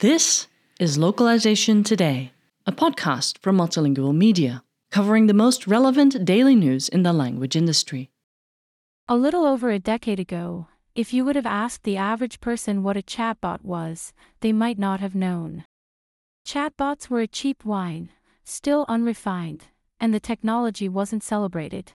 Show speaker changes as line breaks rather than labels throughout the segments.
This is Localization Today, a podcast from Multilingual Media, covering the most relevant daily news in the language industry.
A little over a decade ago, if you would have asked the average person what a chatbot was, they might not have known. Chatbots were a cheap wine, still unrefined, and the technology wasn't celebrated.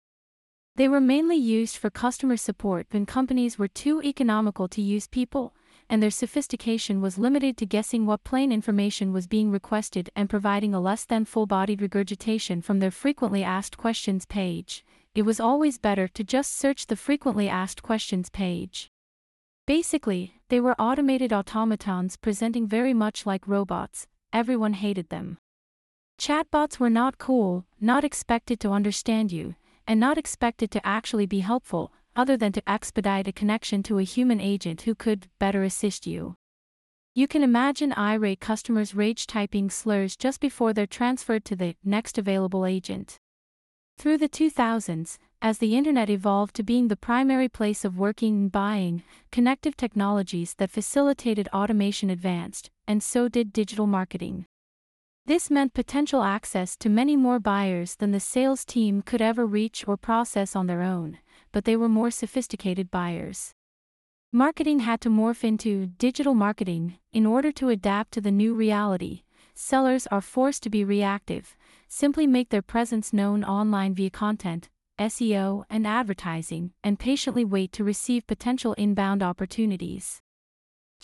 They were mainly used for customer support when companies were too economical to use people, and their sophistication was limited to guessing what plain information was being requested and providing a less than full bodied regurgitation from their frequently asked questions page. It was always better to just search the frequently asked questions page. Basically, they were automated automatons presenting very much like robots, everyone hated them. Chatbots were not cool, not expected to understand you, and not expected to actually be helpful, other than to expedite a connection to a human agent who could better assist you. You can imagine irate customers rage typing slurs just before they're transferred to the next available agent. Through the 2000s, as the internet evolved to being the primary place of working and buying, connective technologies that facilitated automation advanced, and so did digital marketing. This meant potential access to many more buyers than the sales team could ever reach or process on their own, but they were more sophisticated buyers. Marketing had to morph into digital marketing in order to adapt to the new reality. Sellers are forced to be reactive, simply make their presence known online via content, SEO, and advertising, and patiently wait to receive potential inbound opportunities.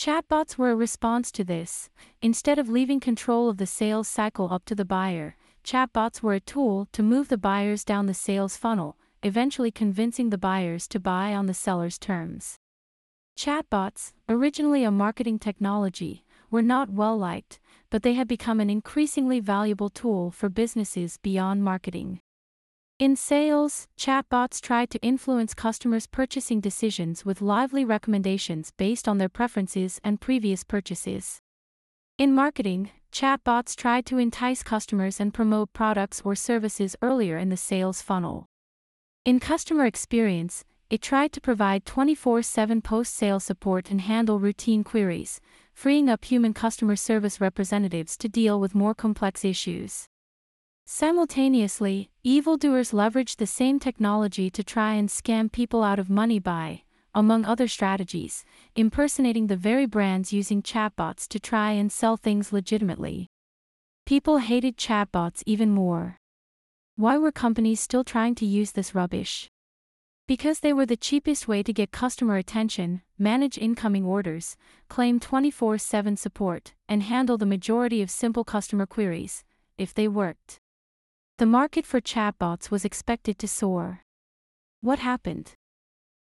Chatbots were a response to this. Instead of leaving control of the sales cycle up to the buyer, chatbots were a tool to move the buyers down the sales funnel, eventually convincing the buyers to buy on the seller's terms. Chatbots, originally a marketing technology, were not well liked, but they have become an increasingly valuable tool for businesses beyond marketing. In sales, chatbots try to influence customers' purchasing decisions with lively recommendations based on their preferences and previous purchases. In marketing, chatbots try to entice customers and promote products or services earlier in the sales funnel. In customer experience, it tried to provide 24 7 post sale support and handle routine queries, freeing up human customer service representatives to deal with more complex issues. Simultaneously, evildoers leverage the same technology to try and scam people out of money by, among other strategies, impersonating the very brands using chatbots to try and sell things legitimately. People hated chatbots even more. Why were companies still trying to use this rubbish? Because they were the cheapest way to get customer attention, manage incoming orders, claim 24 7 support, and handle the majority of simple customer queries, if they worked. The market for chatbots was expected to soar. What happened?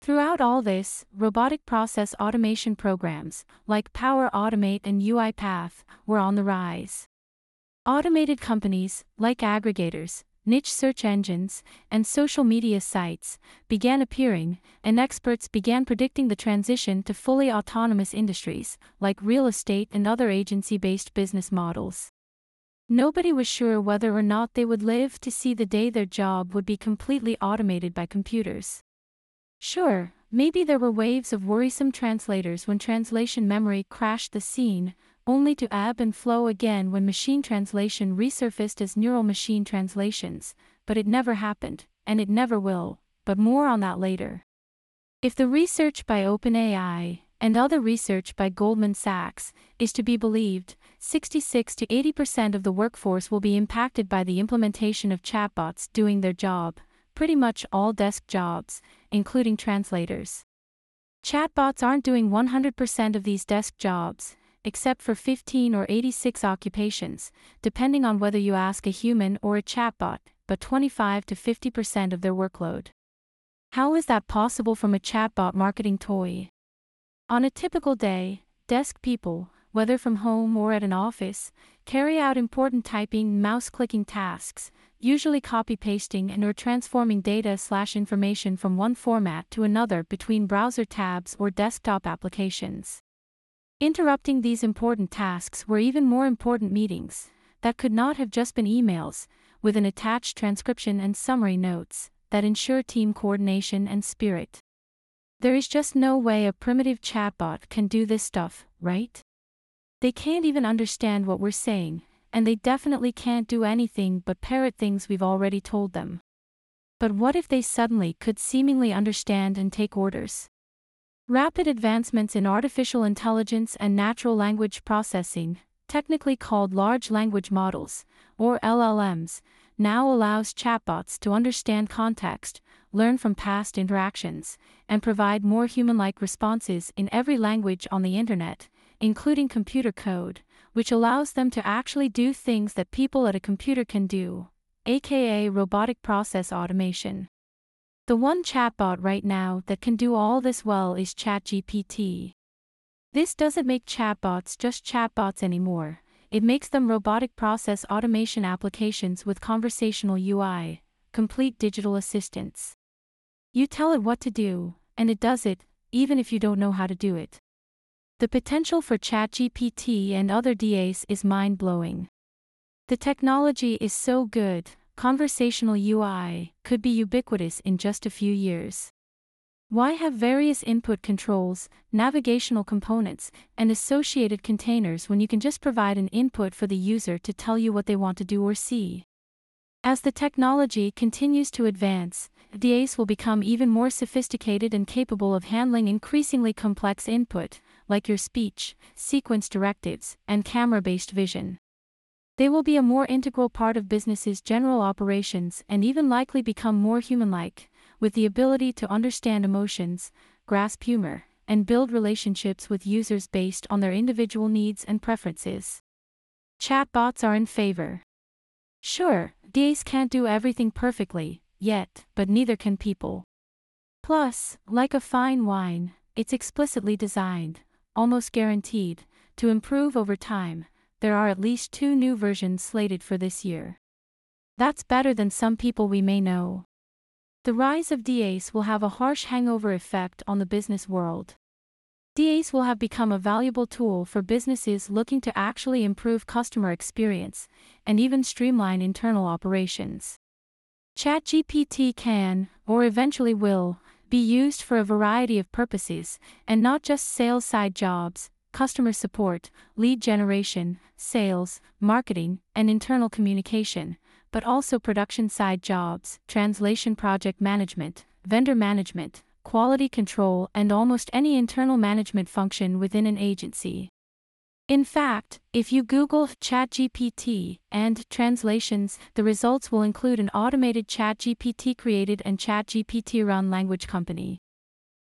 Throughout all this, robotic process automation programs, like Power Automate and UiPath, were on the rise. Automated companies, like aggregators, niche search engines, and social media sites, began appearing, and experts began predicting the transition to fully autonomous industries, like real estate and other agency based business models. Nobody was sure whether or not they would live to see the day their job would be completely automated by computers. Sure, maybe there were waves of worrisome translators when translation memory crashed the scene, only to ebb and flow again when machine translation resurfaced as neural machine translations, but it never happened, and it never will, but more on that later. If the research by OpenAI, and other research by Goldman Sachs, is to be believed, 66 to 80% of the workforce will be impacted by the implementation of chatbots doing their job, pretty much all desk jobs, including translators. Chatbots aren't doing 100% of these desk jobs, except for 15 or 86 occupations, depending on whether you ask a human or a chatbot, but 25 to 50% of their workload. How is that possible from a chatbot marketing toy? On a typical day, desk people, whether from home or at an office, carry out important typing mouse clicking tasks, usually copy pasting and or transforming data slash information from one format to another between browser tabs or desktop applications. Interrupting these important tasks were even more important meetings, that could not have just been emails, with an attached transcription and summary notes, that ensure team coordination and spirit. There is just no way a primitive chatbot can do this stuff, right? They can't even understand what we're saying, and they definitely can't do anything but parrot things we've already told them. But what if they suddenly could seemingly understand and take orders? Rapid advancements in artificial intelligence and natural language processing, technically called large language models, or LLMs, now allows chatbots to understand context, learn from past interactions, and provide more human like responses in every language on the internet, including computer code, which allows them to actually do things that people at a computer can do, aka robotic process automation. The one chatbot right now that can do all this well is ChatGPT. This doesn't make chatbots just chatbots anymore, it makes them robotic process automation applications with conversational UI, complete digital assistants. You tell it what to do, and it does it, even if you don't know how to do it. The potential for ChatGPT and other DAs is mind blowing. The technology is so good, conversational UI could be ubiquitous in just a few years. Why have various input controls, navigational components, and associated containers when you can just provide an input for the user to tell you what they want to do or see? As the technology continues to advance, DAs will become even more sophisticated and capable of handling increasingly complex input, like your speech, sequence directives, and camera based vision. They will be a more integral part of businesses' general operations and even likely become more human like, with the ability to understand emotions, grasp humor, and build relationships with users based on their individual needs and preferences. Chatbots are in favor. Sure, DAs can't do everything perfectly, yet, but neither can people. Plus, like a fine wine, it's explicitly designed, almost guaranteed, to improve over time. There are at least two new versions slated for this year. That's better than some people we may know. The rise of DAs will have a harsh hangover effect on the business world. DAs will have become a valuable tool for businesses looking to actually improve customer experience and even streamline internal operations. ChatGPT can, or eventually will, be used for a variety of purposes, and not just sales side jobs, customer support, lead generation, sales, marketing, and internal communication, but also production side jobs, translation project management, vendor management, quality control, and almost any internal management function within an agency. In fact, if you Google ChatGPT and translations, the results will include an automated ChatGPT created and ChatGPT run language company.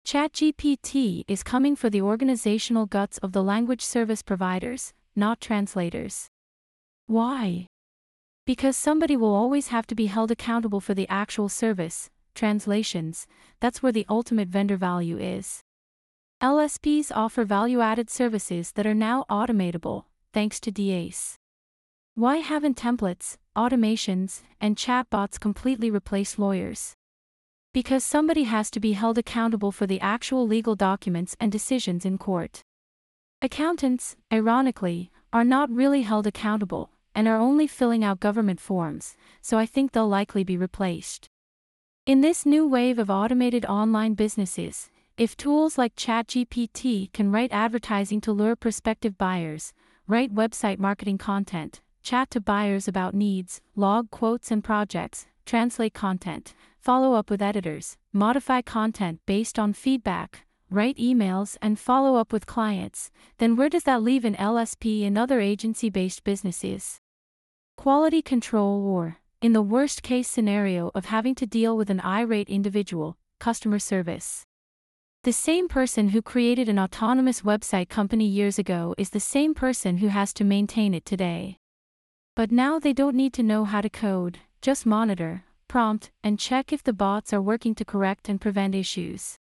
ChatGPT is coming for the organizational guts of the language service providers, not translators. Why? Because somebody will always have to be held accountable for the actual service, translations, that's where the ultimate vendor value is. LSPs offer value added services that are now automatable, thanks to DAs. Why haven't templates, automations, and chatbots completely replaced lawyers? Because somebody has to be held accountable for the actual legal documents and decisions in court. Accountants, ironically, are not really held accountable and are only filling out government forms, so I think they'll likely be replaced. In this new wave of automated online businesses, if tools like ChatGPT can write advertising to lure prospective buyers, write website marketing content, chat to buyers about needs, log quotes and projects, translate content, follow up with editors, modify content based on feedback, write emails, and follow up with clients, then where does that leave an LSP and other agency based businesses? Quality control or in the worst case scenario of having to deal with an irate individual, customer service. The same person who created an autonomous website company years ago is the same person who has to maintain it today. But now they don't need to know how to code, just monitor, prompt, and check if the bots are working to correct and prevent issues.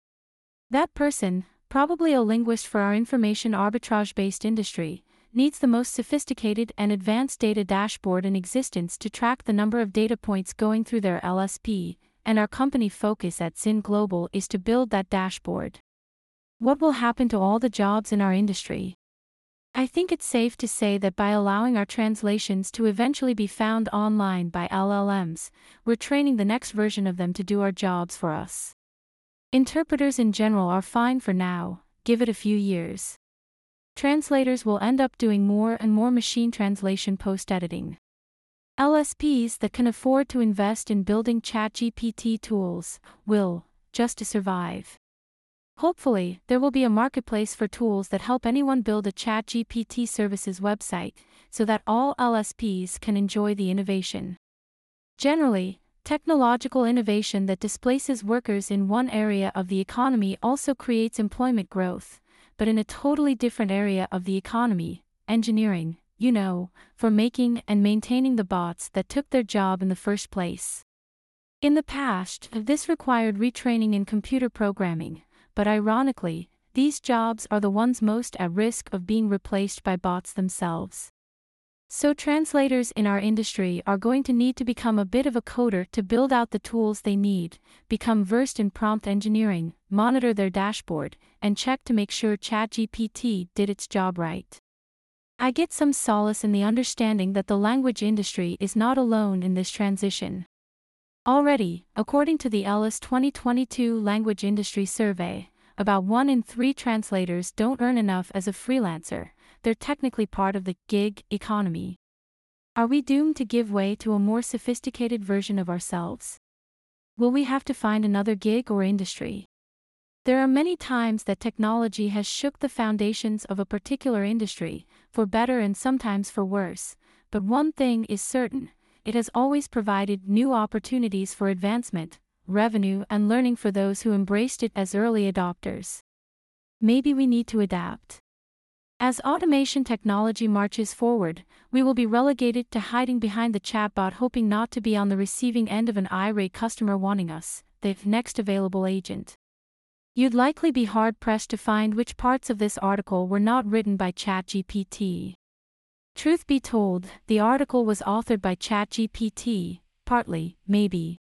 That person, probably a linguist for our information arbitrage based industry, needs the most sophisticated and advanced data dashboard in existence to track the number of data points going through their LSP, and our company focus at Zinn Global is to build that dashboard. What will happen to all the jobs in our industry? I think it's safe to say that by allowing our translations to eventually be found online by LLMs, we're training the next version of them to do our jobs for us. Interpreters in general are fine for now, give it a few years. Translators will end up doing more and more machine translation post editing. LSPs that can afford to invest in building ChatGPT tools will, just to survive. Hopefully, there will be a marketplace for tools that help anyone build a ChatGPT services website, so that all LSPs can enjoy the innovation. Generally, technological innovation that displaces workers in one area of the economy also creates employment growth, but in a totally different area of the economy, engineering, you know, for making and maintaining the bots that took their job in the first place. In the past, this required retraining in computer programming, but ironically, these jobs are the ones most at risk of being replaced by bots themselves. So, translators in our industry are going to need to become a bit of a coder to build out the tools they need, become versed in prompt engineering, monitor their dashboard, and check to make sure ChatGPT did its job right. I get some solace in the understanding that the language industry is not alone in this transition. Already, according to the ELIS 2022 Language Industry Survey, about one in three translators don't earn enough as a freelancer, they're technically part of the gig economy. Are we doomed to give way to a more sophisticated version of ourselves? Will we have to find another gig or industry? There are many times that technology has shook the foundations of a particular industry, for better and sometimes for worse, but one thing is certain it has always provided new opportunities for advancement, revenue, and learning for those who embraced it as early adopters. Maybe we need to adapt. As automation technology marches forward, we will be relegated to hiding behind the chatbot, hoping not to be on the receiving end of an irate customer wanting us, the next available agent. You'd likely be hard pressed to find which parts of this article were not written by ChatGPT. Truth be told, the article was authored by ChatGPT, partly, maybe.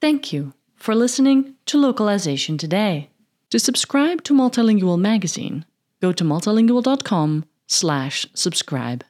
Thank you for listening to Localization Today. To subscribe to Multilingual magazine, go to multilingual.com/subscribe.